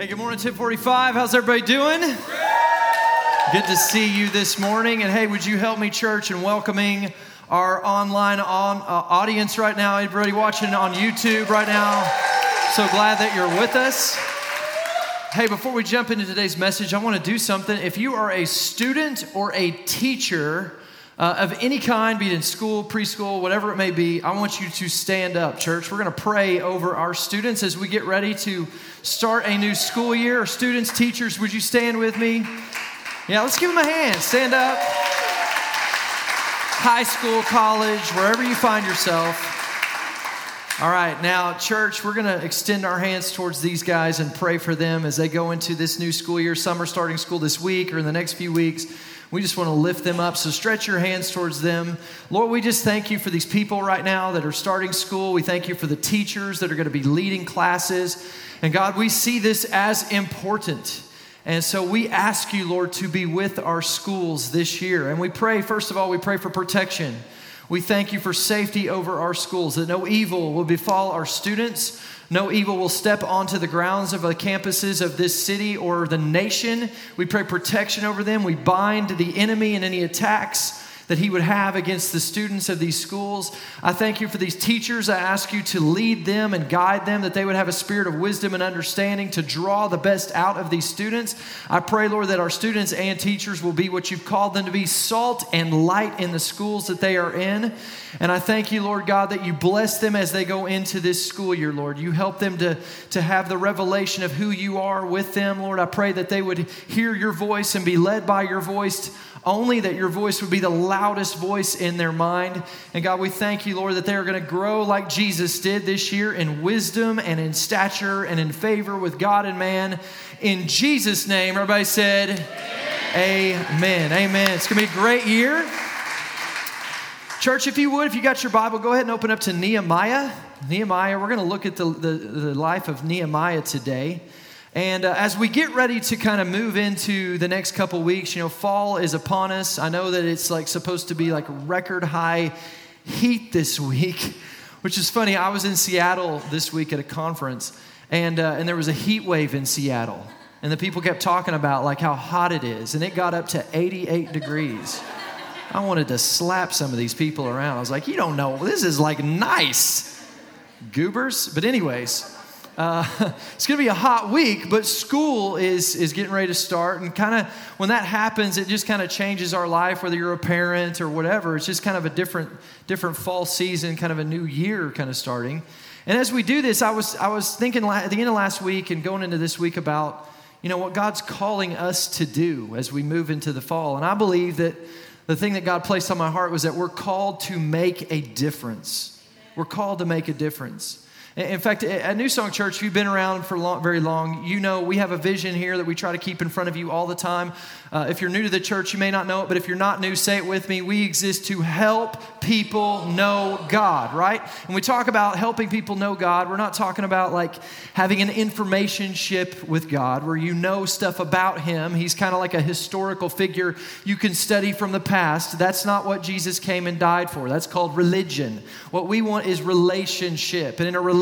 Hey, good morning, 1045. How's everybody doing? Good to see you this morning. And hey, would you help me, church, in welcoming our online on, uh, audience right now? Everybody watching on YouTube right now. So glad that you're with us. Hey, before we jump into today's message, I want to do something. If you are a student or a teacher, uh, of any kind, be it in school, preschool, whatever it may be, I want you to stand up, church. We're going to pray over our students as we get ready to start a new school year. Our students, teachers, would you stand with me? Yeah, let's give them a hand. Stand up. High school, college, wherever you find yourself. All right, now, church, we're going to extend our hands towards these guys and pray for them as they go into this new school year. Some are starting school this week or in the next few weeks. We just want to lift them up. So stretch your hands towards them. Lord, we just thank you for these people right now that are starting school. We thank you for the teachers that are going to be leading classes. And God, we see this as important. And so we ask you, Lord, to be with our schools this year. And we pray, first of all, we pray for protection. We thank you for safety over our schools, that no evil will befall our students, no evil will step onto the grounds of the campuses of this city or the nation. We pray protection over them. We bind the enemy and any attacks that he would have against the students of these schools. I thank you for these teachers. I ask you to lead them and guide them, that they would have a spirit of wisdom and understanding to draw the best out of these students. I pray, Lord, that our students and teachers will be what you've called them to be salt and light in the schools that they are in. And I thank you, Lord God, that you bless them as they go into this school year, Lord. You help them to, to have the revelation of who you are with them, Lord. I pray that they would hear your voice and be led by your voice only that your voice would be the loudest voice in their mind. And God, we thank you, Lord, that they are going to grow like Jesus did this year in wisdom and in stature and in favor with God and man. In Jesus' name, everybody said, Amen. Amen. Amen. It's going to be a great year. Church, if you would, if you got your Bible, go ahead and open up to Nehemiah. Nehemiah, we're going to look at the, the, the life of Nehemiah today. And uh, as we get ready to kind of move into the next couple weeks, you know, fall is upon us. I know that it's like supposed to be like record high heat this week, which is funny. I was in Seattle this week at a conference, and uh, and there was a heat wave in Seattle, and the people kept talking about like how hot it is, and it got up to 88 degrees. I wanted to slap some of these people around. I was like, you don't know, this is like nice, goobers. But anyways. Uh, it's going to be a hot week, but school is, is getting ready to start. And kind of when that happens, it just kind of changes our life, whether you're a parent or whatever. It's just kind of a different, different fall season, kind of a new year kind of starting. And as we do this, I was, I was thinking at the end of last week and going into this week about, you know, what God's calling us to do as we move into the fall. And I believe that the thing that God placed on my heart was that we're called to make a difference. We're called to make a difference. In fact, at New Song Church, if you've been around for long, very long, you know we have a vision here that we try to keep in front of you all the time. Uh, if you're new to the church, you may not know it, but if you're not new, say it with me. We exist to help people know God, right? And we talk about helping people know God. We're not talking about like having an information ship with God where you know stuff about Him. He's kind of like a historical figure you can study from the past. That's not what Jesus came and died for. That's called religion. What we want is relationship. And in a relationship,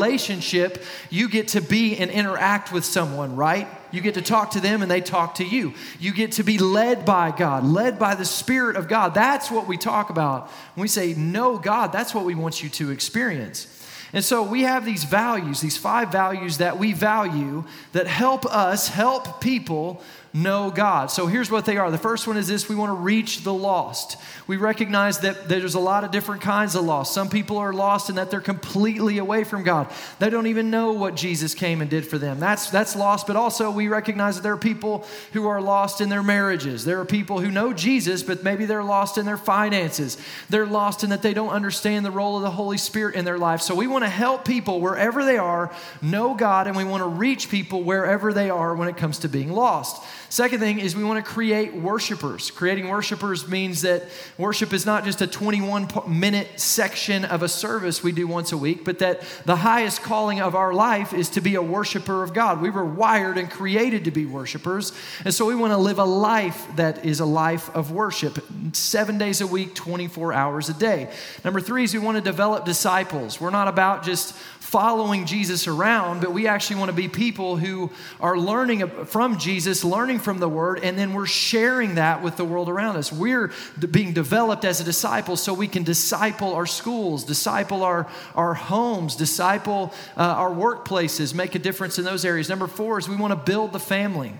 you get to be and interact with someone, right? You get to talk to them and they talk to you. You get to be led by God, led by the Spirit of God. That's what we talk about. When we say, know God, that's what we want you to experience. And so we have these values, these five values that we value that help us help people know God. So here's what they are. The first one is this we want to reach the lost. We recognize that there's a lot of different kinds of lost. Some people are lost and that they're completely away from God. They don't even know what Jesus came and did for them. That's that's lost, but also we recognize that there are people who are lost in their marriages. There are people who know Jesus, but maybe they're lost in their finances. They're lost in that they don't understand the role of the Holy Spirit in their life. So we want to help people wherever they are know God and we want to reach people wherever they are when it comes to being lost. Second thing is we want to create worshipers. Creating worshipers means that worship is not just a 21 minute section of a service we do once a week, but that the highest calling of our life is to be a worshiper of God. We were wired and created to be worshipers. And so we want to live a life that is a life of worship, seven days a week, 24 hours a day. Number three is we want to develop disciples. We're not about just following Jesus around, but we actually want to be people who are learning from Jesus, learning from the Word, and then we're sharing that with the world around us. We're being developed as a disciple so we can disciple our schools, disciple our, our homes, disciple uh, our workplaces, make a difference in those areas. Number four is we want to build the family.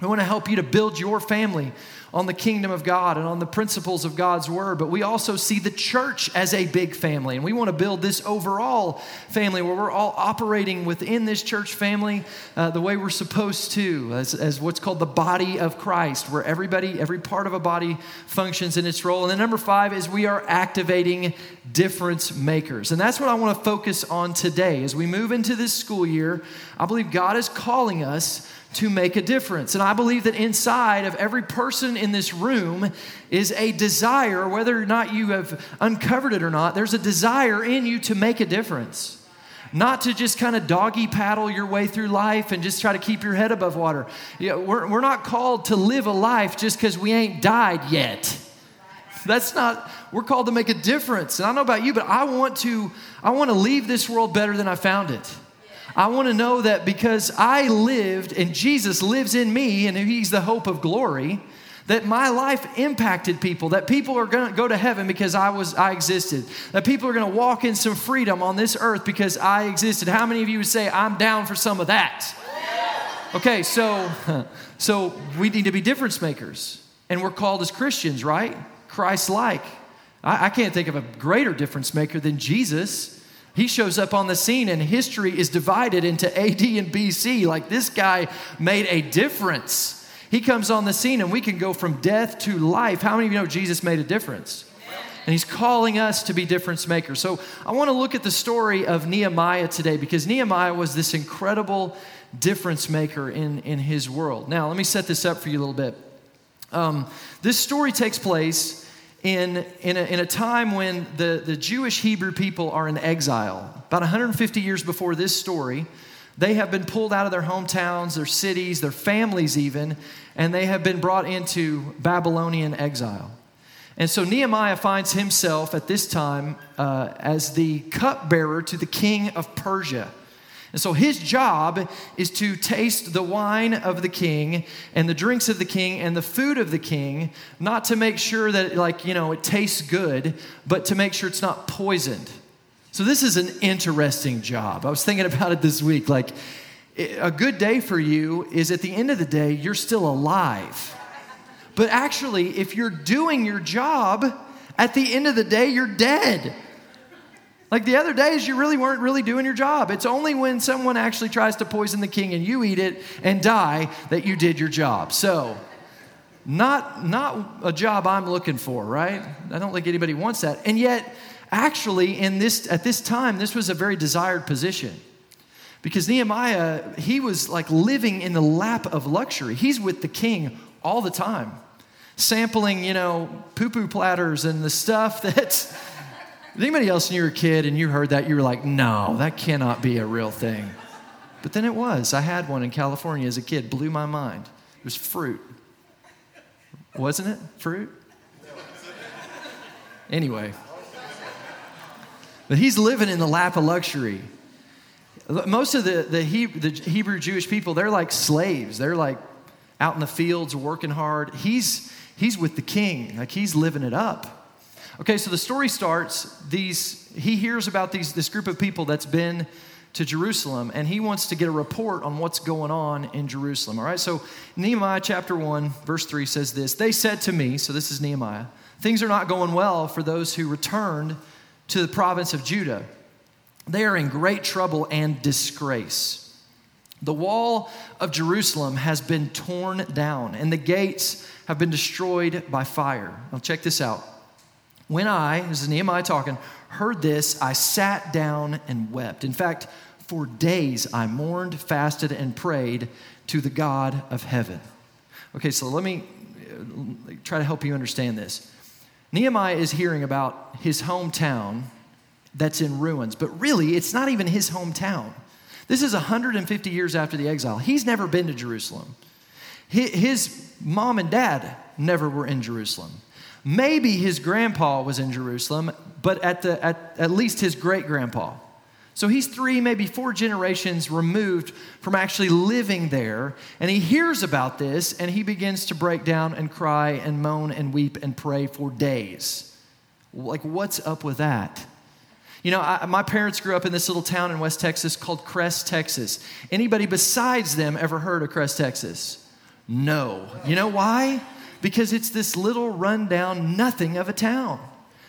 We want to help you to build your family on the kingdom of God and on the principles of God's word, but we also see the church as a big family. And we want to build this overall family where we're all operating within this church family uh, the way we're supposed to, as, as what's called the body of Christ, where everybody, every part of a body functions in its role. And then number five is we are activating difference makers. And that's what I want to focus on today. As we move into this school year, I believe God is calling us to make a difference. And I believe that inside of every person in this room is a desire, whether or not you have uncovered it or not, there's a desire in you to make a difference. Not to just kind of doggy paddle your way through life and just try to keep your head above water. You know, we're, we're not called to live a life just because we ain't died yet. That's not, we're called to make a difference. And I don't know about you, but I want to, I want to leave this world better than I found it. I want to know that because I lived and Jesus lives in me and He's the hope of glory, that my life impacted people, that people are going to go to heaven because I was I existed, that people are going to walk in some freedom on this earth because I existed. How many of you would say I'm down for some of that? Okay, so so we need to be difference makers, and we're called as Christians, right? Christ-like. I, I can't think of a greater difference maker than Jesus. He shows up on the scene and history is divided into AD and BC. Like this guy made a difference. He comes on the scene and we can go from death to life. How many of you know Jesus made a difference? And he's calling us to be difference makers. So I want to look at the story of Nehemiah today because Nehemiah was this incredible difference maker in, in his world. Now, let me set this up for you a little bit. Um, this story takes place in, in, a, in a time when the, the Jewish Hebrew people are in exile. About 150 years before this story, they have been pulled out of their hometowns, their cities, their families, even, and they have been brought into Babylonian exile. And so Nehemiah finds himself at this time uh, as the cupbearer to the king of Persia. And so his job is to taste the wine of the king and the drinks of the king and the food of the king, not to make sure that, like, you know, it tastes good, but to make sure it's not poisoned. So this is an interesting job. I was thinking about it this week. Like, a good day for you is at the end of the day, you're still alive. But actually, if you're doing your job, at the end of the day, you're dead. Like the other days, you really weren't really doing your job. It's only when someone actually tries to poison the king and you eat it and die that you did your job. So, not, not a job I'm looking for, right? I don't think anybody wants that. And yet, actually, in this, at this time, this was a very desired position. Because Nehemiah, he was like living in the lap of luxury. He's with the king all the time, sampling, you know, poo poo platters and the stuff Anybody else when you were a kid and you heard that, you were like, no, that cannot be a real thing. But then it was. I had one in California as a kid, blew my mind. It was fruit. Wasn't it? Fruit? Anyway. But he's living in the lap of luxury. Most of the, the, Hebrew, the Hebrew Jewish people, they're like slaves. They're like out in the fields working hard. He's, he's with the king, like he's living it up. Okay, so the story starts. These he hears about these this group of people that's been to Jerusalem, and he wants to get a report on what's going on in Jerusalem. All right, so Nehemiah chapter 1, verse 3 says this They said to me, so this is Nehemiah, things are not going well for those who returned to the province of Judah. They are in great trouble and disgrace. The wall of Jerusalem has been torn down, and the gates have been destroyed by fire. Now, check this out. When I, this is Nehemiah talking, heard this, I sat down and wept. In fact, for days I mourned, fasted, and prayed to the God of heaven. Okay, so let me uh, try to help you understand this. Nehemiah is hearing about his hometown that's in ruins, but really, it's not even his hometown. This is 150 years after the exile. He's never been to Jerusalem. His mom and dad never were in Jerusalem. Maybe his grandpa was in Jerusalem, but at, the, at, at least his great grandpa. So he's three, maybe four generations removed from actually living there. And he hears about this and he begins to break down and cry and moan and weep and pray for days. Like, what's up with that? You know, I, my parents grew up in this little town in West Texas called Crest, Texas. Anybody besides them ever heard of Crest, Texas? No. You know why? Because it's this little rundown nothing of a town.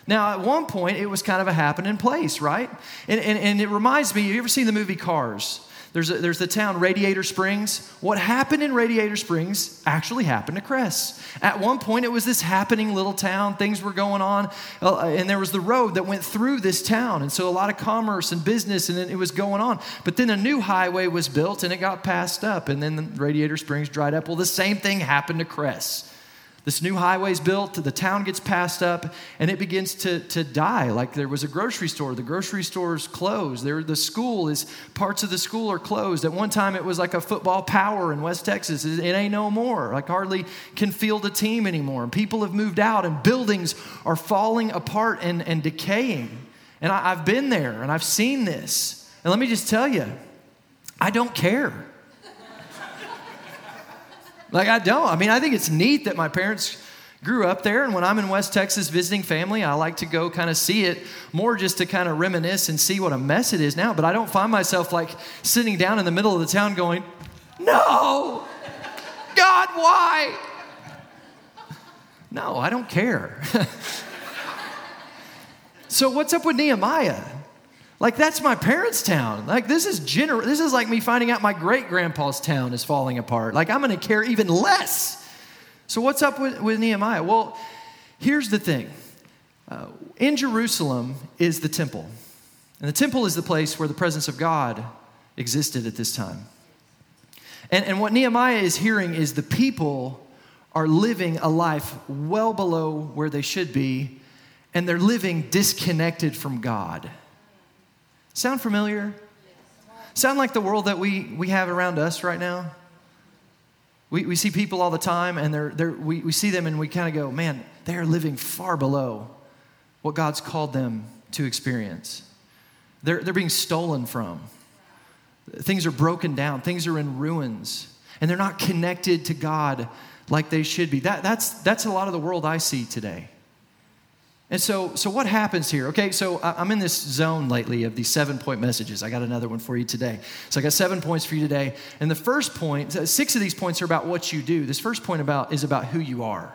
Now, at one point, it was kind of a happening place, right? And, and, and it reminds me, you ever seen the movie Cars? There's, a, there's the town Radiator Springs. What happened in Radiator Springs actually happened to Crest. At one point, it was this happening little town. Things were going on, uh, and there was the road that went through this town. And so a lot of commerce and business, and it was going on. But then a new highway was built, and it got passed up, and then the Radiator Springs dried up. Well, the same thing happened to Crest. This new highway's built, the town gets passed up, and it begins to, to die. Like there was a grocery store, the grocery store's closed. There, the school is, parts of the school are closed. At one time, it was like a football power in West Texas. It, it ain't no more. Like hardly can field a team anymore. And people have moved out, and buildings are falling apart and, and decaying. And I, I've been there, and I've seen this. And let me just tell you, I don't care. Like, I don't. I mean, I think it's neat that my parents grew up there. And when I'm in West Texas visiting family, I like to go kind of see it more just to kind of reminisce and see what a mess it is now. But I don't find myself like sitting down in the middle of the town going, No, God, why? No, I don't care. so, what's up with Nehemiah? Like that's my parents' town. Like this is gener- this is like me finding out my great grandpa's town is falling apart. Like I'm going to care even less. So what's up with, with Nehemiah? Well, here's the thing. Uh, in Jerusalem is the temple, and the temple is the place where the presence of God existed at this time. And, and what Nehemiah is hearing is the people are living a life well below where they should be, and they're living disconnected from God. Sound familiar? Sound like the world that we, we have around us right now? We, we see people all the time, and they're, they're, we, we see them and we kind of go, man, they are living far below what God's called them to experience. They're, they're being stolen from. Things are broken down, things are in ruins, and they're not connected to God like they should be. That, that's, that's a lot of the world I see today. And so, so what happens here? Okay, so I'm in this zone lately of these seven point messages. I got another one for you today. So I got seven points for you today. And the first point, uh, six of these points are about what you do. This first point about is about who you are.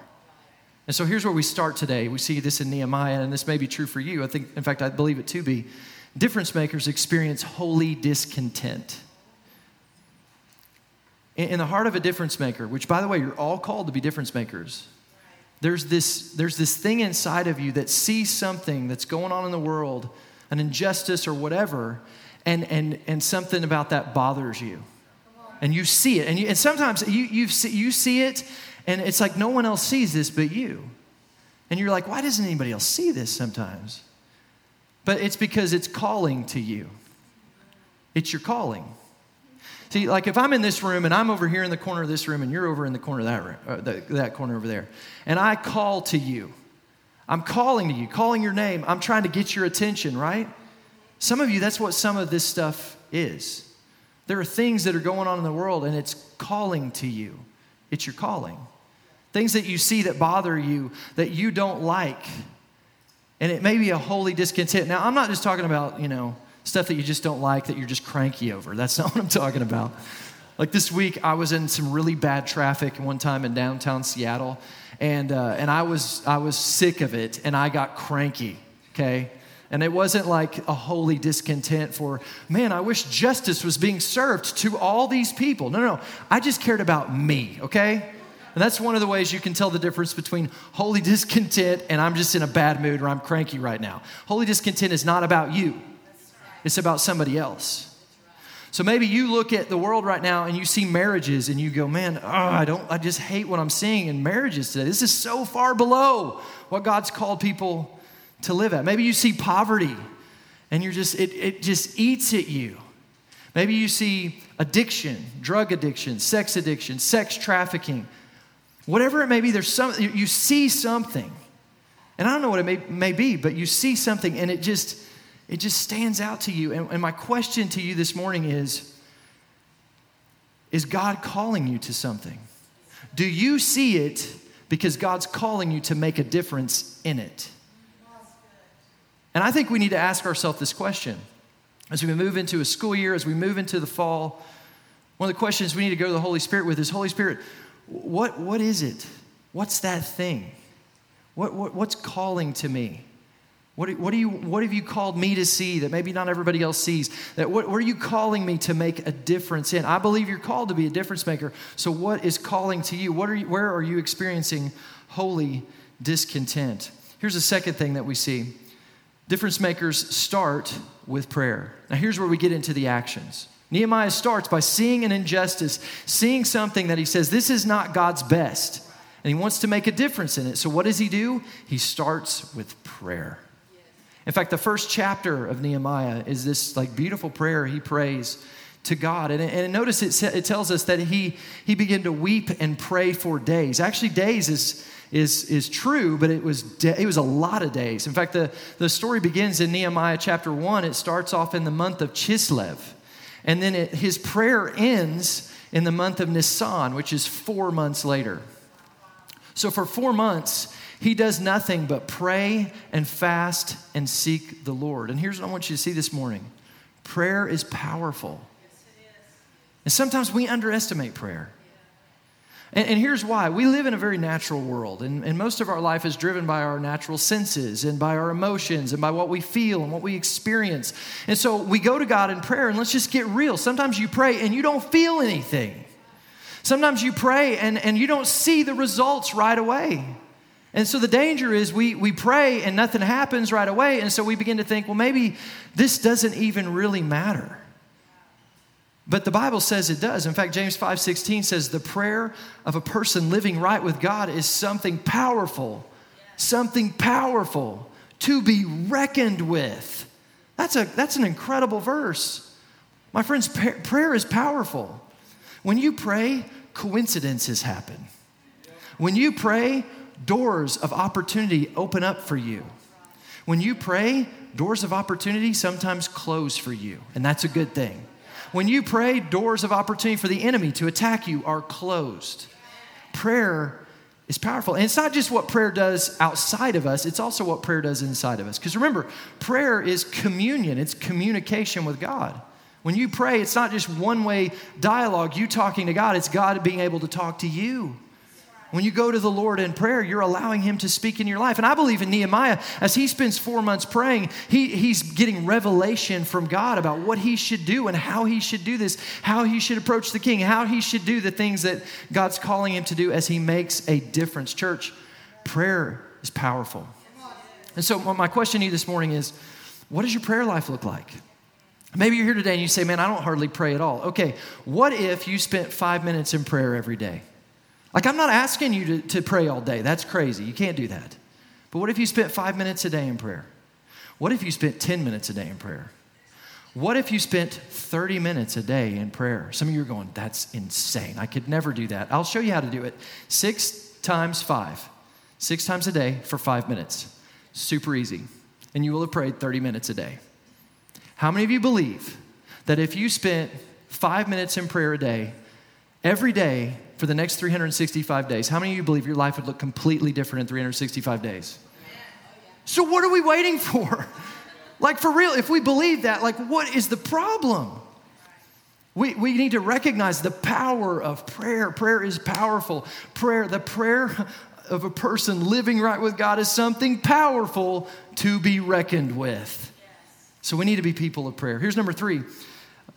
And so here's where we start today. We see this in Nehemiah, and this may be true for you. I think, in fact, I believe it to be. Difference makers experience holy discontent. In the heart of a difference maker, which, by the way, you're all called to be difference makers there's this, there's this thing inside of you that sees something that's going on in the world, an injustice or whatever, and, and, and something about that bothers you. And you see it. And, you, and sometimes you, you see, you see it, and it's like no one else sees this but you. And you're like, why doesn't anybody else see this sometimes? But it's because it's calling to you. It's your calling. See, like if I'm in this room and I'm over here in the corner of this room and you're over in the corner of that room, uh, that, that corner over there, and I call to you, I'm calling to you, calling your name. I'm trying to get your attention, right? Some of you, that's what some of this stuff is. There are things that are going on in the world and it's calling to you. It's your calling. Things that you see that bother you, that you don't like. And it may be a holy discontent. Now, I'm not just talking about, you know, stuff that you just don't like that you're just cranky over. That's not what I'm talking about. Like this week, I was in some really bad traffic one time in downtown Seattle, and, uh, and I, was, I was sick of it, and I got cranky, okay? And it wasn't like a holy discontent for, man, I wish justice was being served to all these people. No, no, no. I just cared about me, okay? And that's one of the ways you can tell the difference between holy discontent and I'm just in a bad mood or I'm cranky right now. Holy discontent is not about you it's about somebody else. So maybe you look at the world right now and you see marriages and you go, man, oh, I don't, I just hate what I'm seeing in marriages today. This is so far below what God's called people to live at. Maybe you see poverty and you're just, it, it just eats at you. Maybe you see addiction, drug addiction, sex addiction, sex trafficking, whatever it may be, there's some, you see something. And I don't know what it may, may be, but you see something and it just, it just stands out to you. And, and my question to you this morning is Is God calling you to something? Do you see it because God's calling you to make a difference in it? And I think we need to ask ourselves this question as we move into a school year, as we move into the fall. One of the questions we need to go to the Holy Spirit with is Holy Spirit, what, what is it? What's that thing? What, what, what's calling to me? What, what, do you, what have you called me to see that maybe not everybody else sees? That what, what are you calling me to make a difference in? I believe you're called to be a difference maker. So, what is calling to you? What are you where are you experiencing holy discontent? Here's the second thing that we see difference makers start with prayer. Now, here's where we get into the actions. Nehemiah starts by seeing an injustice, seeing something that he says, This is not God's best. And he wants to make a difference in it. So, what does he do? He starts with prayer. In fact, the first chapter of Nehemiah is this like beautiful prayer he prays to God. And, and notice it, it tells us that he, he began to weep and pray for days. Actually, days is, is, is true, but it was, de- it was a lot of days. In fact, the, the story begins in Nehemiah chapter 1. It starts off in the month of Chislev. And then it, his prayer ends in the month of Nisan, which is four months later. So for four months, he does nothing but pray and fast and seek the Lord. And here's what I want you to see this morning prayer is powerful. And sometimes we underestimate prayer. And, and, here's why we live in a very natural world, and, and most of our life is driven by our natural senses and by our emotions and by what we feel and what we experience. And so we go to God in prayer, and let's just get real. Sometimes you pray and you don't feel anything. Sometimes you pray and, and you don't see the results right away. And so the danger is we, we pray and nothing happens right away. And so we begin to think, well, maybe this doesn't even really matter. But the Bible says it does. In fact, James 5:16 says the prayer of a person living right with God is something powerful. Something powerful to be reckoned with. That's, a, that's an incredible verse. My friends, prayer is powerful. When you pray, coincidences happen. When you pray, doors of opportunity open up for you. When you pray, doors of opportunity sometimes close for you, and that's a good thing. When you pray, doors of opportunity for the enemy to attack you are closed. Prayer is powerful. And it's not just what prayer does outside of us, it's also what prayer does inside of us. Because remember, prayer is communion, it's communication with God. When you pray, it's not just one way dialogue, you talking to God, it's God being able to talk to you. When you go to the Lord in prayer, you're allowing Him to speak in your life. And I believe in Nehemiah, as he spends four months praying, he, he's getting revelation from God about what he should do and how he should do this, how he should approach the king, how he should do the things that God's calling him to do as he makes a difference. Church, prayer is powerful. And so, my question to you this morning is what does your prayer life look like? Maybe you're here today and you say, Man, I don't hardly pray at all. Okay, what if you spent five minutes in prayer every day? Like, I'm not asking you to, to pray all day. That's crazy. You can't do that. But what if you spent five minutes a day in prayer? What if you spent 10 minutes a day in prayer? What if you spent 30 minutes a day in prayer? Some of you are going, that's insane. I could never do that. I'll show you how to do it. Six times five, six times a day for five minutes. Super easy. And you will have prayed 30 minutes a day. How many of you believe that if you spent five minutes in prayer a day, every day, for the next 365 days, how many of you believe your life would look completely different in 365 days? So, what are we waiting for? Like, for real, if we believe that, like, what is the problem? We, we need to recognize the power of prayer. Prayer is powerful. Prayer, the prayer of a person living right with God is something powerful to be reckoned with. So we need to be people of prayer. Here's number three.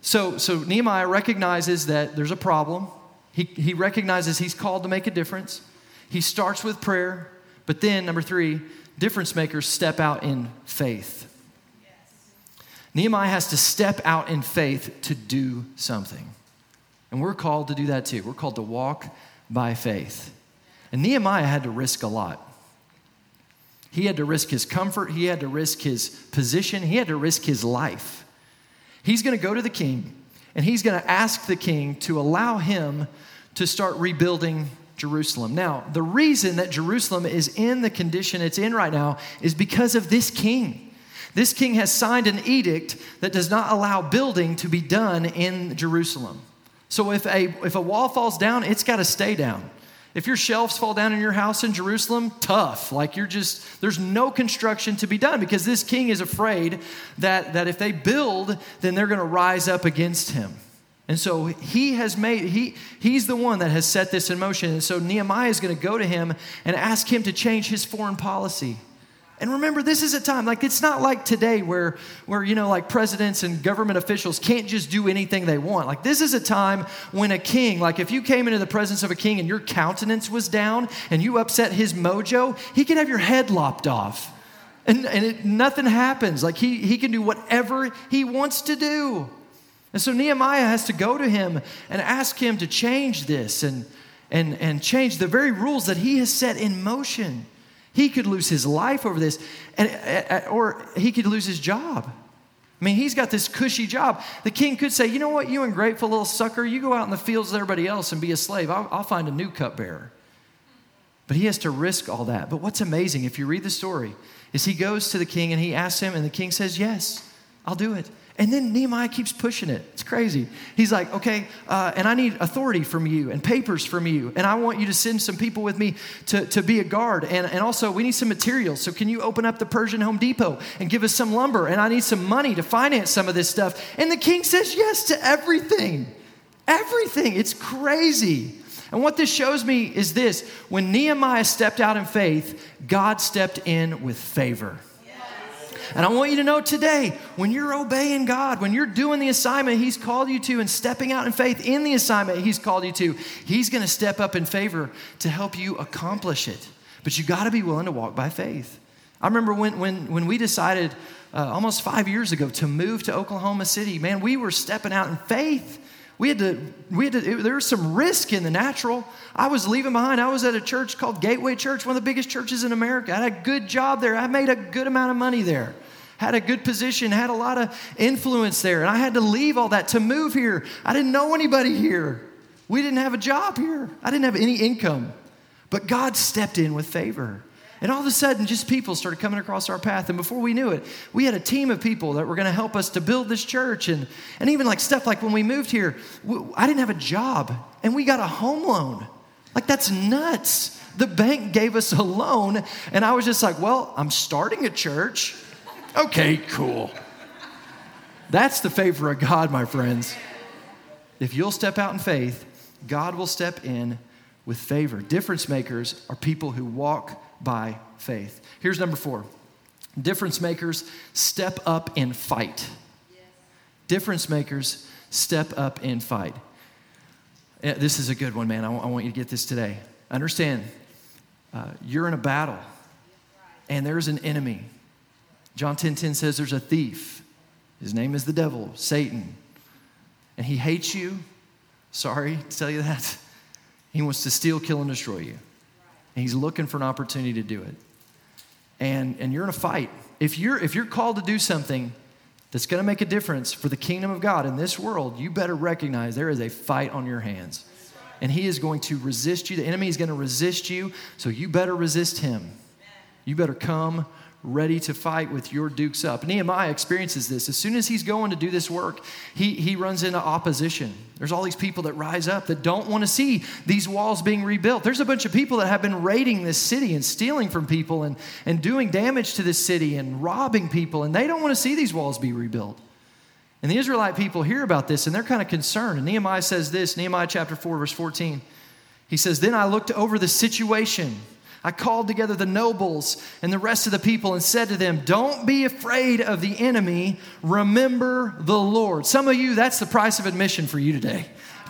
So, so Nehemiah recognizes that there's a problem. He, he recognizes he's called to make a difference. He starts with prayer, but then, number three, difference makers step out in faith. Yes. Nehemiah has to step out in faith to do something. And we're called to do that too. We're called to walk by faith. And Nehemiah had to risk a lot. He had to risk his comfort, he had to risk his position, he had to risk his life. He's going to go to the king and he's going to ask the king to allow him to start rebuilding Jerusalem. Now, the reason that Jerusalem is in the condition it's in right now is because of this king. This king has signed an edict that does not allow building to be done in Jerusalem. So if a, if a wall falls down, it's got to stay down. If your shelves fall down in your house in Jerusalem, tough. Like you're just, there's no construction to be done because this king is afraid that, that if they build, then they're going to rise up against him. And so he has made, he, he's the one that has set this in motion. And so Nehemiah is going to go to him and ask him to change his foreign policy. And remember, this is a time, like, it's not like today where, where, you know, like presidents and government officials can't just do anything they want. Like, this is a time when a king, like, if you came into the presence of a king and your countenance was down and you upset his mojo, he could have your head lopped off. And, and it, nothing happens. Like, he, he can do whatever he wants to do. And so Nehemiah has to go to him and ask him to change this and, and, and change the very rules that he has set in motion. He could lose his life over this, and, uh, uh, or he could lose his job. I mean, he's got this cushy job. The king could say, You know what, you ungrateful little sucker, you go out in the fields with everybody else and be a slave. I'll, I'll find a new cupbearer. But he has to risk all that. But what's amazing, if you read the story, is he goes to the king and he asks him, and the king says, Yes, I'll do it. And then Nehemiah keeps pushing it. It's crazy. He's like, okay, uh, and I need authority from you and papers from you. And I want you to send some people with me to, to be a guard. And, and also, we need some materials. So, can you open up the Persian Home Depot and give us some lumber? And I need some money to finance some of this stuff. And the king says yes to everything. Everything. It's crazy. And what this shows me is this when Nehemiah stepped out in faith, God stepped in with favor. And I want you to know today, when you're obeying God, when you're doing the assignment He's called you to and stepping out in faith in the assignment He's called you to, He's going to step up in favor to help you accomplish it. But you got to be willing to walk by faith. I remember when, when, when we decided uh, almost five years ago to move to Oklahoma City, man, we were stepping out in faith. We had to, we had to, it, there was some risk in the natural. I was leaving behind. I was at a church called Gateway Church, one of the biggest churches in America. I had a good job there. I made a good amount of money there. Had a good position, had a lot of influence there. And I had to leave all that to move here. I didn't know anybody here. We didn't have a job here. I didn't have any income. But God stepped in with favor. And all of a sudden, just people started coming across our path. And before we knew it, we had a team of people that were going to help us to build this church. And, and even like stuff like when we moved here, I didn't have a job and we got a home loan. Like, that's nuts. The bank gave us a loan. And I was just like, well, I'm starting a church. Okay, cool. That's the favor of God, my friends. If you'll step out in faith, God will step in with favor. Difference makers are people who walk by faith. Here's number four difference makers step up and fight. Difference makers step up and fight. This is a good one, man. I want you to get this today. Understand, uh, you're in a battle, and there's an enemy. John 10 10 says there's a thief. His name is the devil, Satan. And he hates you. Sorry to tell you that. He wants to steal, kill, and destroy you. And he's looking for an opportunity to do it. And, and you're in a fight. If you're, if you're called to do something that's going to make a difference for the kingdom of God in this world, you better recognize there is a fight on your hands. And he is going to resist you. The enemy is going to resist you, so you better resist him. You better come ready to fight with your dukes up. Nehemiah experiences this. As soon as he's going to do this work, he, he runs into opposition. There's all these people that rise up that don't want to see these walls being rebuilt. There's a bunch of people that have been raiding this city and stealing from people and, and doing damage to this city and robbing people, and they don't want to see these walls be rebuilt. And the Israelite people hear about this and they're kind of concerned. And Nehemiah says this Nehemiah chapter 4, verse 14. He says, Then I looked over the situation I called together the nobles and the rest of the people and said to them, Don't be afraid of the enemy. Remember the Lord. Some of you, that's the price of admission for you today.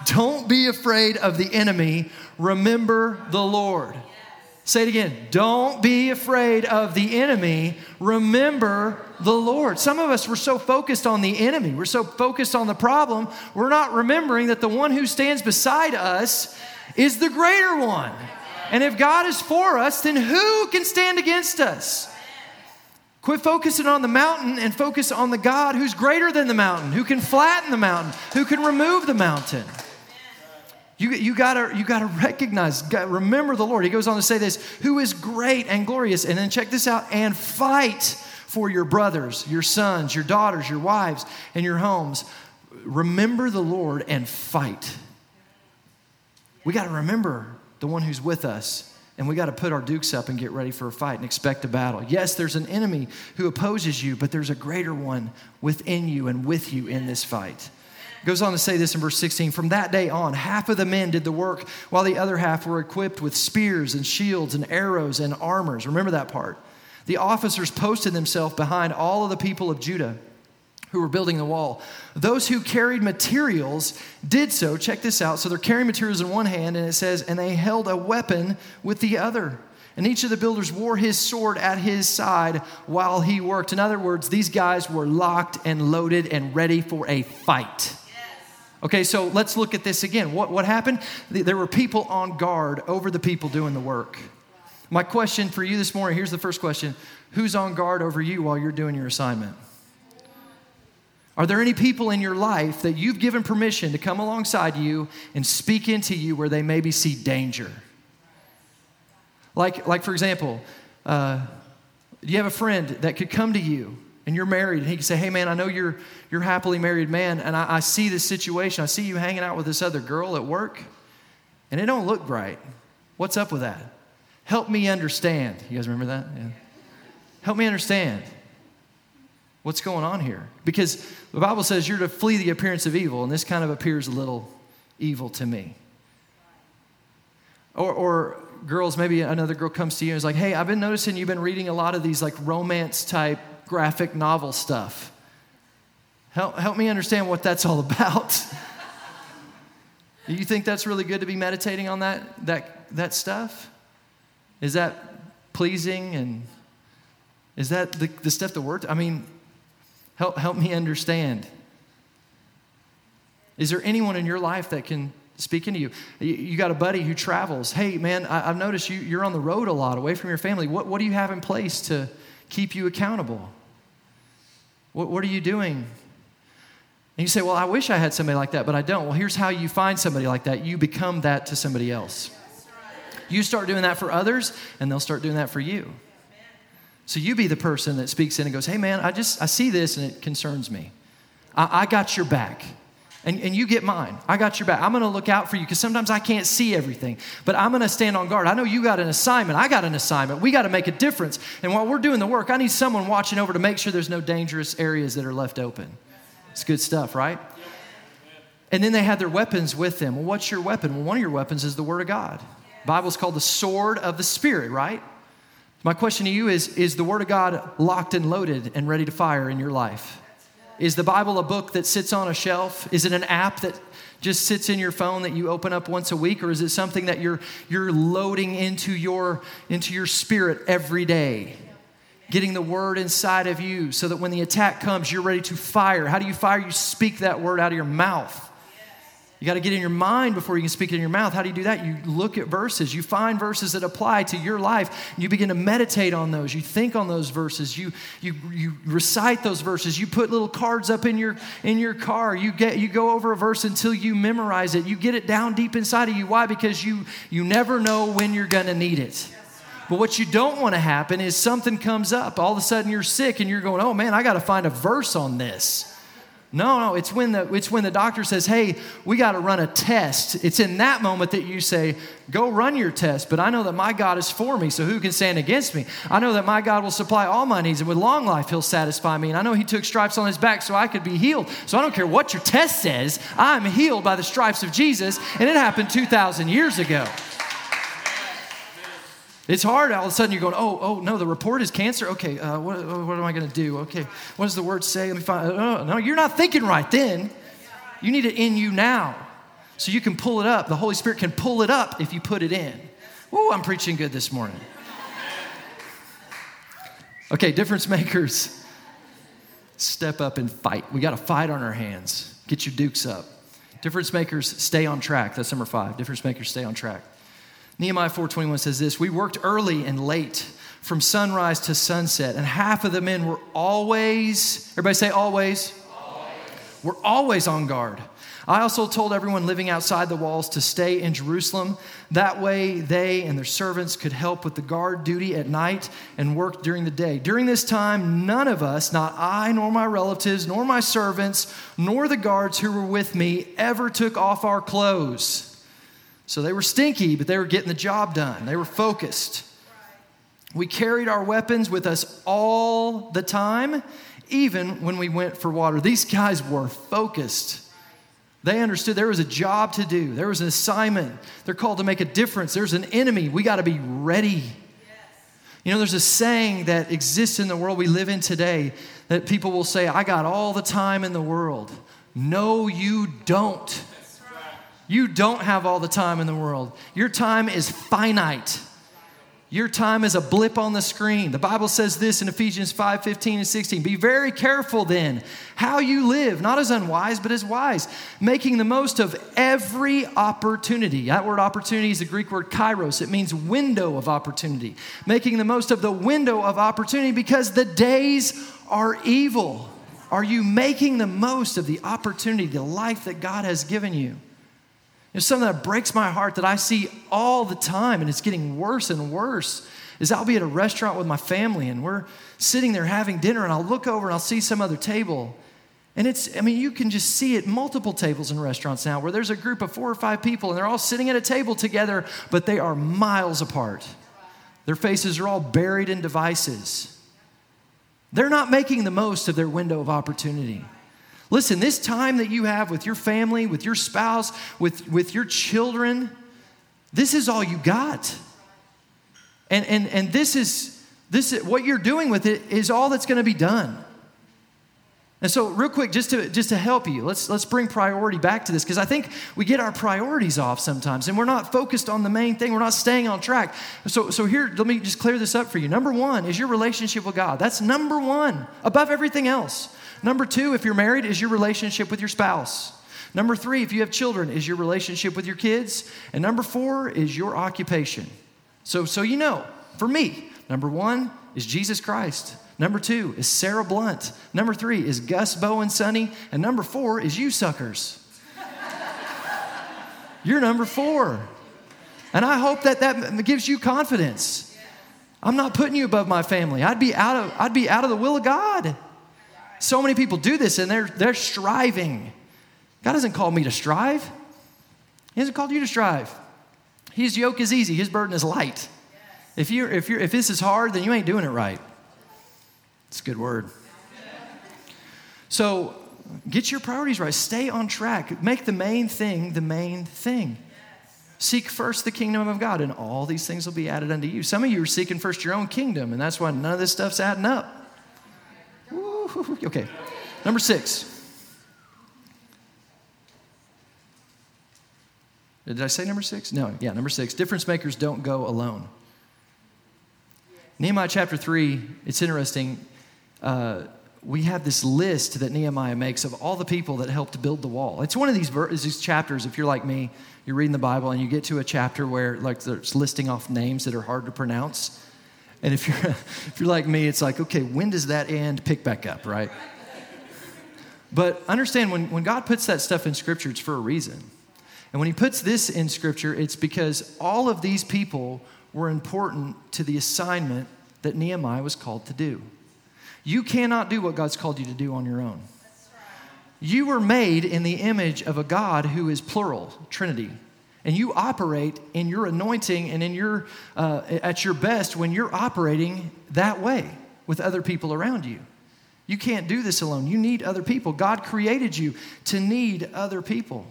Don't be afraid of the enemy. Remember the Lord. Say it again. Don't be afraid of the enemy. Remember the Lord. Some of us, we're so focused on the enemy. We're so focused on the problem. We're not remembering that the one who stands beside us is the greater one. And if God is for us, then who can stand against us? Quit focusing on the mountain and focus on the God who's greater than the mountain, who can flatten the mountain, who can remove the mountain. You, you, gotta, you gotta recognize, gotta remember the Lord. He goes on to say this, who is great and glorious. And then check this out, and fight for your brothers, your sons, your daughters, your wives, and your homes. Remember the Lord and fight. We got to remember the one who's with us. And we got to put our dukes up and get ready for a fight and expect a battle. Yes, there's an enemy who opposes you, but there's a greater one within you and with you in this fight. Goes on to say this in verse 16 From that day on, half of the men did the work, while the other half were equipped with spears and shields and arrows and armors. Remember that part. The officers posted themselves behind all of the people of Judah who were building the wall. Those who carried materials did so. Check this out. So they're carrying materials in one hand, and it says, and they held a weapon with the other. And each of the builders wore his sword at his side while he worked. In other words, these guys were locked and loaded and ready for a fight. Okay, so let's look at this again. What, what happened? There were people on guard over the people doing the work. My question for you this morning here's the first question Who's on guard over you while you're doing your assignment? Are there any people in your life that you've given permission to come alongside you and speak into you where they maybe see danger? Like, like for example, uh, you have a friend that could come to you and you're married and he could say, Hey man, I know you're, you're happily married man, and I, I see this situation. I see you hanging out with this other girl at work, and it don't look right. What's up with that? Help me understand. You guys remember that? Yeah. Help me understand. What's going on here? Because the Bible says you're to flee the appearance of evil, and this kind of appears a little evil to me. Or, or girls, maybe another girl comes to you and is like, hey, I've been noticing you've been reading a lot of these like romance type graphic novel stuff. Help, help me understand what that's all about. Do you think that's really good to be meditating on that, that, that stuff? Is that pleasing and is that the, the stuff that worked? I mean, Help, help me understand. Is there anyone in your life that can speak into you? You, you got a buddy who travels. Hey, man, I, have noticed you, you're on the road a lot, away from your family. What, what do you have in place to keep you accountable? What, what are you doing? And you say, Well, I wish I had somebody like that, but I don't. Well, here's how you find somebody like that you become that to somebody else. You start doing that for others, and they'll start doing that for you. So you be the person that speaks in and goes, hey man, I just, I see this and it concerns me. I, I got your back. And, and you get mine. I got your back. I'm to look out for you because sometimes I can't see everything, but I'm to stand on guard. I know you got an assignment. I got an assignment. We got to make a difference. And while we're doing the work, I need someone watching over to make sure there's no dangerous areas that are left open. It's good stuff, right? And then they had their weapons with them. Well, what's your weapon? Well, one of your weapons is the Word of God. Bible's called the sword of the Spirit, right? My question to you is Is the Word of God locked and loaded and ready to fire in your life? Is the Bible a book that sits on a shelf? Is it an app that just sits in your phone that you open up once a week? Or is it something that you're you're loading into your into your spirit every day? Getting the word inside of you so that when the attack comes you're ready to fire. How do you fire? You speak that word out of your mouth you got to get in your mind before you can speak it in your mouth. How do you do that? You look at verses. You find verses that apply to your life. And you begin to meditate on those. You think on those verses. You, you, you recite those verses. You put little cards up in your, in your car. You, get, you go over a verse until you memorize it. You get it down deep inside of you. Why? Because you, you never know when you're going to need it. But what you don't want to happen is something comes up. All of a sudden you're sick and you're going, oh man, I got to find a verse on this. No, no, it's when the it's when the doctor says, "Hey, we got to run a test." It's in that moment that you say, "Go run your test." But I know that my God is for me, so who can stand against me? I know that my God will supply all my needs, and with long life He'll satisfy me. And I know He took stripes on His back so I could be healed. So I don't care what your test says. I'm healed by the stripes of Jesus, and it happened two thousand years ago. It's hard. All of a sudden, you're going, oh, oh, no, the report is cancer. Okay, uh, what, uh, what am I going to do? Okay, what does the word say? Let me find. Oh, no, you're not thinking right then. You need it in you now. So you can pull it up. The Holy Spirit can pull it up if you put it in. Oh, I'm preaching good this morning. Okay, difference makers. Step up and fight. We got a fight on our hands. Get your dukes up. Difference makers stay on track. That's number five. Difference makers stay on track. Nehemiah 4:21 says this, "We worked early and late, from sunrise to sunset, and half of the men were always, everybody say always, always. We're always on guard. I also told everyone living outside the walls to stay in Jerusalem. That way, they and their servants could help with the guard duty at night and work during the day. During this time, none of us, not I, nor my relatives, nor my servants, nor the guards who were with me, ever took off our clothes. So they were stinky, but they were getting the job done. They were focused. We carried our weapons with us all the time, even when we went for water. These guys were focused. They understood there was a job to do, there was an assignment. They're called to make a difference. There's an enemy. We got to be ready. You know, there's a saying that exists in the world we live in today that people will say, I got all the time in the world. No, you don't. You don't have all the time in the world. Your time is finite. Your time is a blip on the screen. The Bible says this in Ephesians 5 15 and 16. Be very careful then how you live, not as unwise, but as wise, making the most of every opportunity. That word opportunity is the Greek word kairos, it means window of opportunity. Making the most of the window of opportunity because the days are evil. Are you making the most of the opportunity, the life that God has given you? Something that breaks my heart that I see all the time, and it's getting worse and worse. Is I'll be at a restaurant with my family, and we're sitting there having dinner, and I'll look over and I'll see some other table. And it's, I mean, you can just see it multiple tables in restaurants now where there's a group of four or five people and they're all sitting at a table together, but they are miles apart. Their faces are all buried in devices. They're not making the most of their window of opportunity. Listen, this time that you have with your family, with your spouse, with, with your children, this is all you got. And, and, and this is, this is, what you're doing with it is all that's going to be done. And so, real quick, just to, just to help you, let's, let's bring priority back to this because I think we get our priorities off sometimes and we're not focused on the main thing. We're not staying on track. So, so here, let me just clear this up for you. Number one is your relationship with God. That's number one, above everything else. Number two, if you're married, is your relationship with your spouse. Number three, if you have children, is your relationship with your kids. And number four is your occupation. So, so you know, for me, number one is Jesus Christ. Number two is Sarah Blunt. Number three is Gus, Bo, and Sonny. And number four is you suckers. You're number four. And I hope that that gives you confidence. I'm not putting you above my family. I'd be out of, I'd be out of the will of God. So many people do this and they're, they're striving. God doesn't call me to strive, He hasn't called you to strive. His yoke is easy, His burden is light. If, you're, if, you're, if this is hard, then you ain't doing it right. It's a good word. So get your priorities right. Stay on track. Make the main thing the main thing. Seek first the kingdom of God, and all these things will be added unto you. Some of you are seeking first your own kingdom, and that's why none of this stuff's adding up. Okay. Number six. Did I say number six? No, yeah, number six. Difference makers don't go alone. Nehemiah chapter 3, it's interesting. Uh, we have this list that Nehemiah makes of all the people that helped build the wall. It's one of these, ver- these chapters, if you're like me, you're reading the Bible and you get to a chapter where like there's listing off names that are hard to pronounce. And if you're, if you're like me, it's like, okay, when does that end? Pick back up, right? But understand when, when God puts that stuff in Scripture, it's for a reason. And when He puts this in Scripture, it's because all of these people were important to the assignment that Nehemiah was called to do. You cannot do what God's called you to do on your own. You were made in the image of a God who is plural, Trinity. And you operate in your anointing and in your, uh, at your best when you're operating that way with other people around you. You can't do this alone. You need other people. God created you to need other people.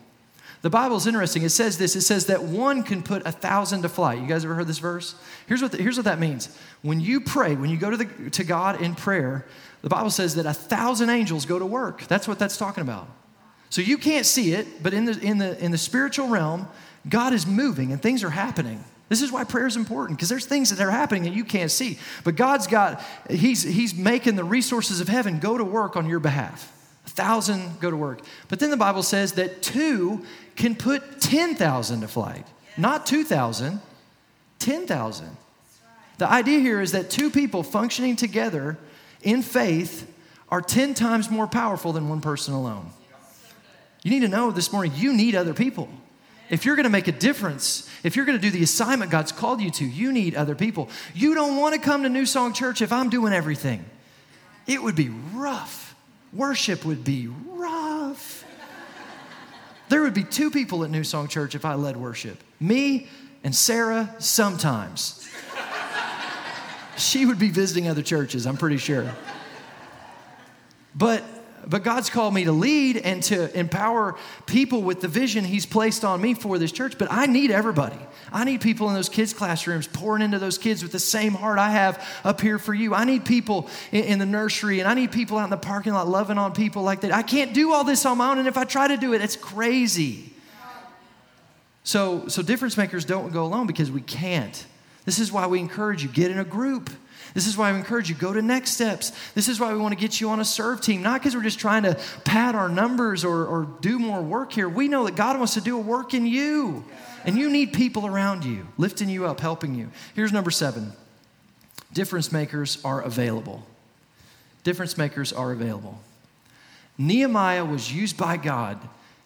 The Bible is interesting. It says this it says that one can put a thousand to flight. You guys ever heard this verse? Here's what, the, here's what that means. When you pray, when you go to, the, to God in prayer, the Bible says that a thousand angels go to work. That's what that's talking about. So you can't see it, but in the, in the, in the spiritual realm, God is moving and things are happening. This is why prayer is important because there's things that are happening that you can't see. But God's got, he's, he's making the resources of heaven go to work on your behalf. A thousand go to work. But then the Bible says that two can put 10,000 to flight. Not 2,000, 10,000. The idea here is that two people functioning together in faith are 10 times more powerful than one person alone. You need to know this morning you need other people. If you're going to make a difference, if you're going to do the assignment God's called you to, you need other people. You don't want to come to New Song Church if I'm doing everything. It would be rough. Worship would be rough. There would be two people at New Song Church if I led worship me and Sarah sometimes. she would be visiting other churches, I'm pretty sure. But but God's called me to lead and to empower people with the vision He's placed on me for this church. But I need everybody. I need people in those kids' classrooms pouring into those kids with the same heart I have up here for you. I need people in, in the nursery and I need people out in the parking lot loving on people like that. I can't do all this on my own. And if I try to do it, it's crazy. So, so difference makers don't go alone because we can't. This is why we encourage you get in a group. This is why I encourage you go to next steps. This is why we want to get you on a serve team, not because we're just trying to pad our numbers or, or do more work here. We know that God wants to do a work in you, and you need people around you, lifting you up, helping you. Here's number seven difference makers are available. Difference makers are available. Nehemiah was used by God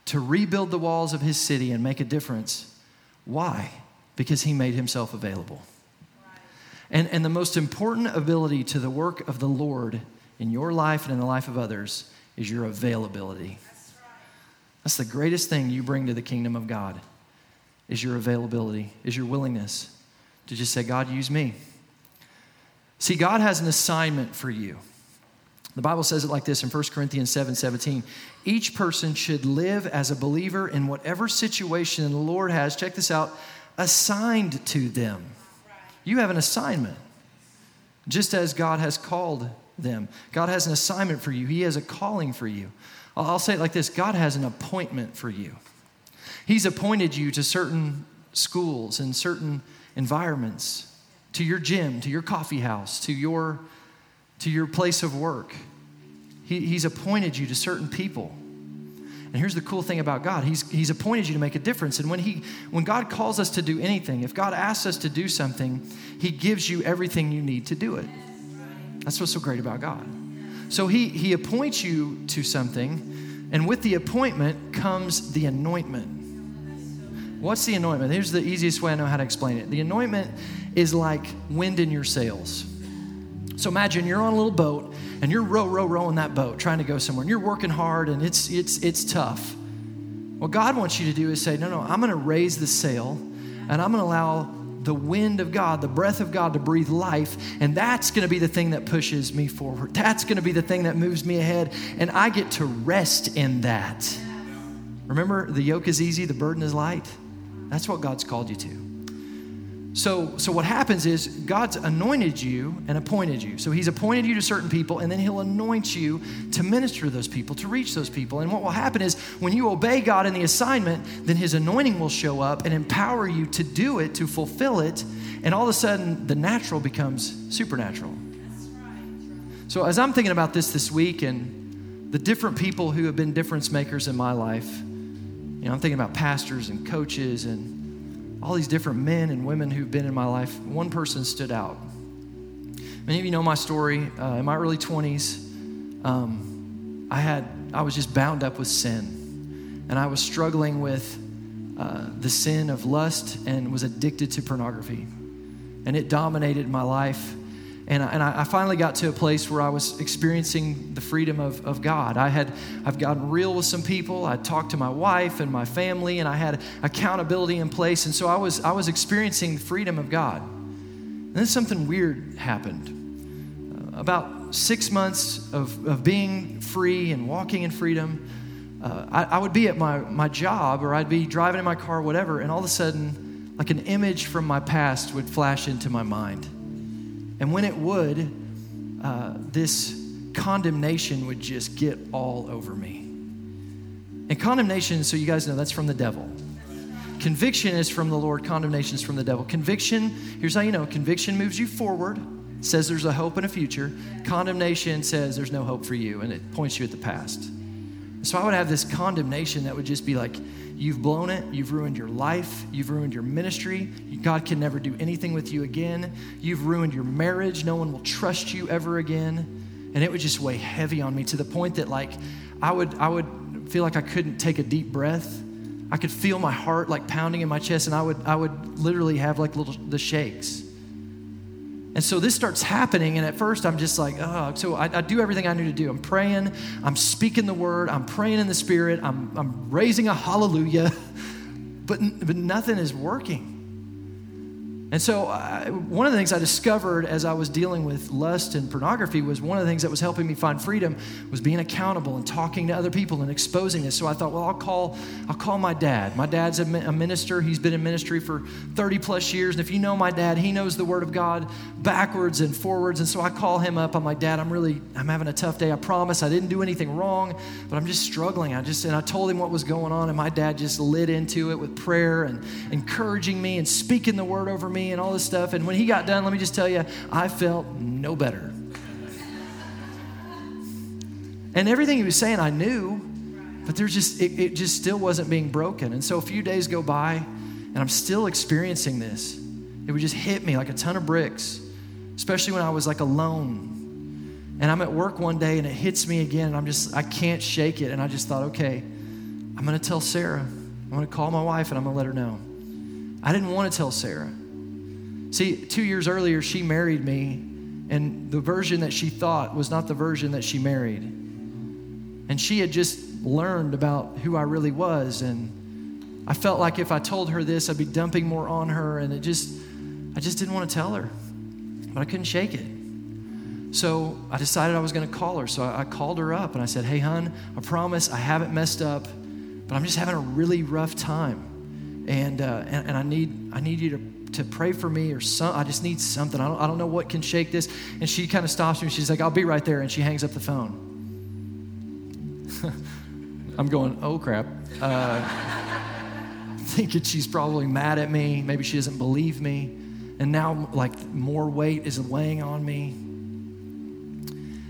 to rebuild the walls of his city and make a difference. Why? Because he made himself available. And, and the most important ability to the work of the Lord in your life and in the life of others is your availability. That's the greatest thing you bring to the kingdom of God is your availability, is your willingness to just say, God, use me. See, God has an assignment for you. The Bible says it like this in 1 Corinthians 7 17. Each person should live as a believer in whatever situation the Lord has, check this out, assigned to them. You have an assignment, just as God has called them. God has an assignment for you, He has a calling for you. I'll say it like this God has an appointment for you. He's appointed you to certain schools and certain environments, to your gym, to your coffee house, to your, to your place of work. He, he's appointed you to certain people. And here's the cool thing about God he's, he's appointed you to make a difference. And when, he, when God calls us to do anything, if God asks us to do something, He gives you everything you need to do it. That's what's so great about God. So He, he appoints you to something, and with the appointment comes the anointment. What's the anointment? Here's the easiest way I know how to explain it. The anointment is like wind in your sails. So imagine you're on a little boat and you're row, row, rowing that boat trying to go somewhere and you're working hard and it's, it's, it's tough. What God wants you to do is say, no, no, I'm going to raise the sail and I'm going to allow the wind of God, the breath of God to breathe life, and that's going to be the thing that pushes me forward. That's going to be the thing that moves me ahead, and I get to rest in that. Remember, the yoke is easy, the burden is light. That's what God's called you to. So, so what happens is God's anointed you and appointed you. So he's appointed you to certain people, and then he'll anoint you to minister to those people, to reach those people. And what will happen is when you obey God in the assignment, then his anointing will show up and empower you to do it, to fulfill it, and all of a sudden the natural becomes supernatural. So as I'm thinking about this this week and the different people who have been difference makers in my life, you know, I'm thinking about pastors and coaches and all these different men and women who've been in my life, one person stood out. Many of you know my story. Uh, in my early 20s, um, I had I was just bound up with sin, and I was struggling with uh, the sin of lust and was addicted to pornography, and it dominated my life. And I, I finally got to a place where I was experiencing the freedom of, of God. I had I've gotten real with some people. I talked to my wife and my family, and I had accountability in place. And so I was I was experiencing the freedom of God. And then something weird happened. Uh, about six months of, of being free and walking in freedom, uh, I, I would be at my, my job or I'd be driving in my car, whatever, and all of a sudden, like an image from my past would flash into my mind and when it would, uh, this condemnation would just get all over me. And condemnation, so you guys know, that's from the devil. Conviction is from the Lord, condemnation is from the devil. Conviction, here's how you know conviction moves you forward, says there's a hope and a future. Condemnation says there's no hope for you, and it points you at the past. So I would have this condemnation that would just be like, You've blown it. You've ruined your life. You've ruined your ministry. God can never do anything with you again. You've ruined your marriage. No one will trust you ever again. And it would just weigh heavy on me to the point that, like, I would, I would feel like I couldn't take a deep breath. I could feel my heart like pounding in my chest, and I would, I would literally have like little the shakes. And so this starts happening, and at first I'm just like, oh. So I, I, do everything I need to do. I'm praying, I'm speaking the word, I'm praying in the spirit, I'm, I'm raising a hallelujah, but, but nothing is working. And so, uh, one of the things I discovered as I was dealing with lust and pornography was one of the things that was helping me find freedom was being accountable and talking to other people and exposing this. So I thought, well, I'll call, I'll call my dad. My dad's a, a minister. He's been in ministry for 30 plus years. And if you know my dad, he knows the Word of God backwards and forwards. And so I call him up. I'm like, Dad, I'm really, I'm having a tough day. I promise I didn't do anything wrong, but I'm just struggling. I just, and I told him what was going on, and my dad just lit into it with prayer and encouraging me and speaking the Word over me me and all this stuff. And when he got done, let me just tell you, I felt no better. And everything he was saying, I knew, but there's just, it, it just still wasn't being broken. And so a few days go by, and I'm still experiencing this. It would just hit me like a ton of bricks, especially when I was like alone. And I'm at work one day and it hits me again, and I'm just, I can't shake it. And I just thought, okay, I'm gonna tell Sarah. I'm gonna call my wife and I'm gonna let her know. I didn't wanna tell Sarah. See, two years earlier, she married me, and the version that she thought was not the version that she married. And she had just learned about who I really was. And I felt like if I told her this, I'd be dumping more on her. And it just, I just didn't want to tell her. But I couldn't shake it. So I decided I was going to call her. So I, called her up and I said, Hey, hun, I promise I haven't messed up, but I'm just having a really rough time. And, uh, and, and I, need, I need you to to pray for me or some, I just need something. I don't, I don't know what can shake this. And she kind of stops me. She's like, I'll be right there. And she hangs up the phone. I'm going, oh crap. Uh, thinking she's probably mad at me. Maybe she doesn't believe me. And now, like, more weight is laying on me.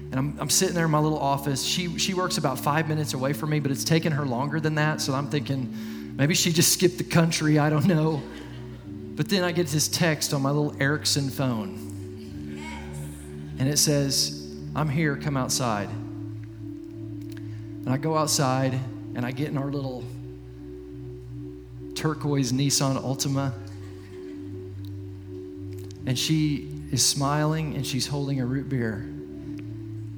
And I'm, I'm sitting there in my little office. She, she works about five minutes away from me, but it's taken her longer than that. So I'm thinking, maybe she just skipped the country. I don't know. But then I get this text on my little Ericsson phone. And it says, I'm here, come outside. And I go outside and I get in our little turquoise Nissan Altima. And she is smiling and she's holding a root beer.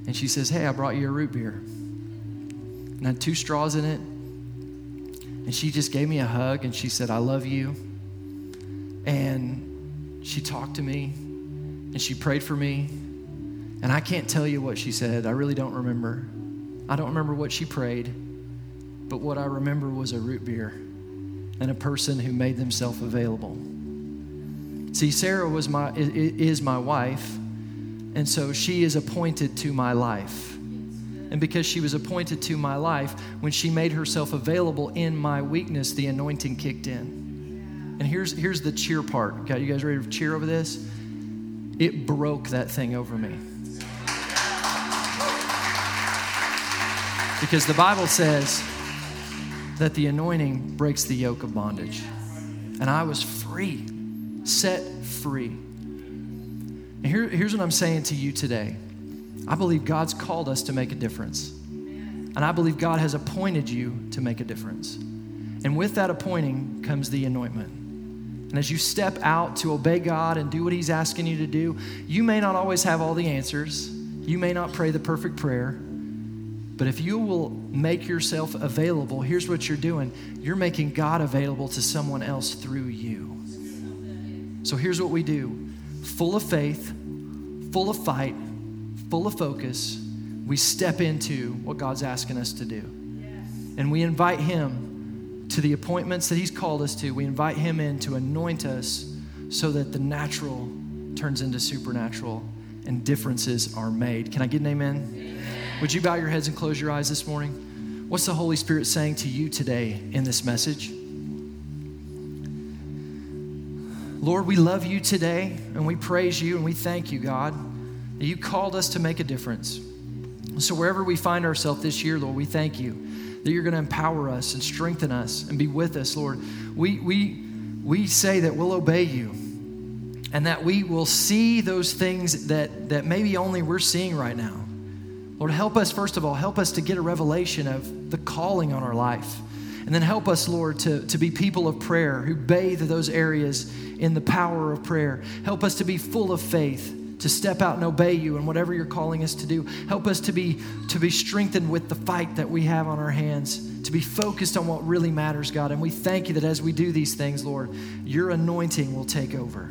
And she says, Hey, I brought you a root beer. And I had two straws in it. And she just gave me a hug and she said, I love you. And she talked to me and she prayed for me. And I can't tell you what she said. I really don't remember. I don't remember what she prayed, but what I remember was a root beer and a person who made themselves available. See, Sarah was my is my wife, and so she is appointed to my life. And because she was appointed to my life, when she made herself available in my weakness, the anointing kicked in. And here's, here's the cheer part. Okay, you guys ready to cheer over this? It broke that thing over me. Because the Bible says that the anointing breaks the yoke of bondage. And I was free, set free. And here, here's what I'm saying to you today I believe God's called us to make a difference. And I believe God has appointed you to make a difference. And with that appointing comes the anointment. And as you step out to obey God and do what He's asking you to do, you may not always have all the answers. You may not pray the perfect prayer. But if you will make yourself available, here's what you're doing you're making God available to someone else through you. So here's what we do full of faith, full of fight, full of focus, we step into what God's asking us to do. And we invite Him to the appointments that He's called us to. We invite Him in to anoint us so that the natural turns into supernatural and differences are made. Can I get an amen? amen? Would you bow your heads and close your eyes this morning? What's the Holy Spirit saying to you today in this message? Lord, we love you today and we praise you and we thank you, God, that you called us to make a difference. So, wherever we find ourselves this year, Lord, we thank you that you're going to empower us and strengthen us and be with us, Lord. We, we, we say that we'll obey you and that we will see those things that, that maybe only we're seeing right now. Lord, help us, first of all, help us to get a revelation of the calling on our life. And then help us, Lord, to, to be people of prayer who bathe those areas in the power of prayer. Help us to be full of faith, to step out and obey you and whatever you're calling us to do. Help us to be, to be strengthened with the fight that we have on our hands, to be focused on what really matters, God. And we thank you that as we do these things, Lord, your anointing will take over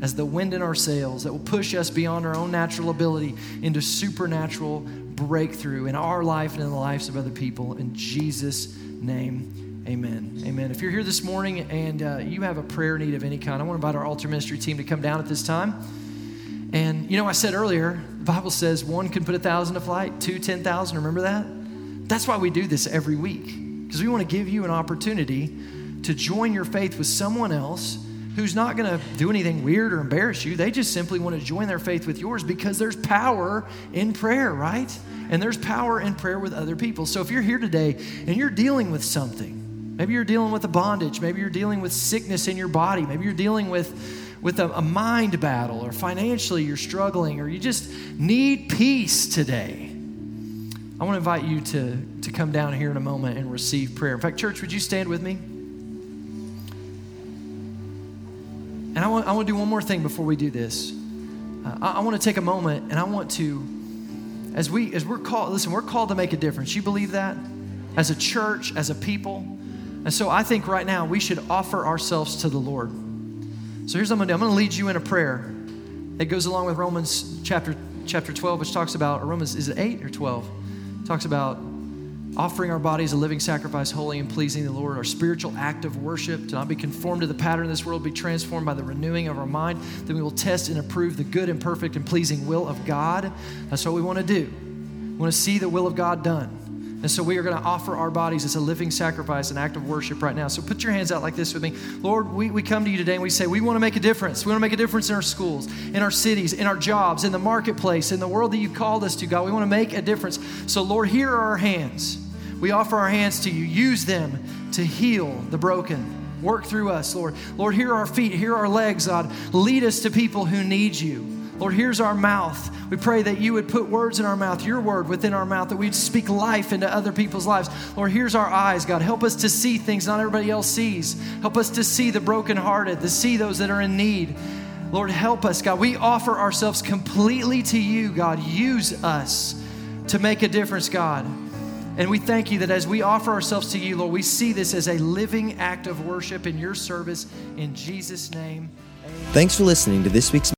as the wind in our sails that will push us beyond our own natural ability into supernatural breakthrough in our life and in the lives of other people. In Jesus' name, amen. Amen. If you're here this morning and uh, you have a prayer need of any kind, I want to invite our altar ministry team to come down at this time. And you know, I said earlier, the Bible says one can put a thousand to flight, two, ten thousand. Remember that? That's why we do this every week, because we want to give you an opportunity to join your faith with someone else who's not going to do anything weird or embarrass you. They just simply want to join their faith with yours because there's power in prayer, right? And there's power in prayer with other people. So if you're here today and you're dealing with something, maybe you're dealing with a bondage, maybe you're dealing with sickness in your body, maybe you're dealing with with a, a mind battle or financially you're struggling or you just need peace today. I want to invite you to, to come down here in a moment and receive prayer. In fact, church, would you stand with me? And I want, I want to do one more thing before we do this. Uh, I, I want to take a moment and I want to, as we as we're called, listen, we're called to make a difference. You believe that? As a church, as a people. And so I think right now we should offer ourselves to the Lord. So here's what I'm gonna do. I'm gonna lead you in a prayer. that goes along with Romans chapter chapter 12, which talks about, or Romans, is it 8 or 12? Talks about offering our bodies a living sacrifice, holy and pleasing to the Lord, our spiritual act of worship, to not be conformed to the pattern of this world, be transformed by the renewing of our mind, then we will test and approve the good and perfect and pleasing will of God. That's what we want to do. We want to see the will of God done. And so we are going to offer our bodies as a living sacrifice, an act of worship right now. So put your hands out like this with me. Lord, we, we come to you today and we say, we want to make a difference. We want to make a difference in our schools, in our cities, in our jobs, in the marketplace, in the world that you called us to, God. We want to make a difference. So, Lord, here are our hands. We offer our hands to you. Use them to heal the broken. Work through us, Lord. Lord, here are our feet, here are our legs, God. Lead us to people who need you. Lord, here's our mouth. We pray that you would put words in our mouth, your word within our mouth, that we'd speak life into other people's lives. Lord, here's our eyes, God. Help us to see things not everybody else sees. Help us to see the brokenhearted, to see those that are in need. Lord, help us, God. We offer ourselves completely to you, God. Use us to make a difference, God. And we thank you that as we offer ourselves to you, Lord, we see this as a living act of worship in your service. In Jesus' name. Thanks for listening to this week's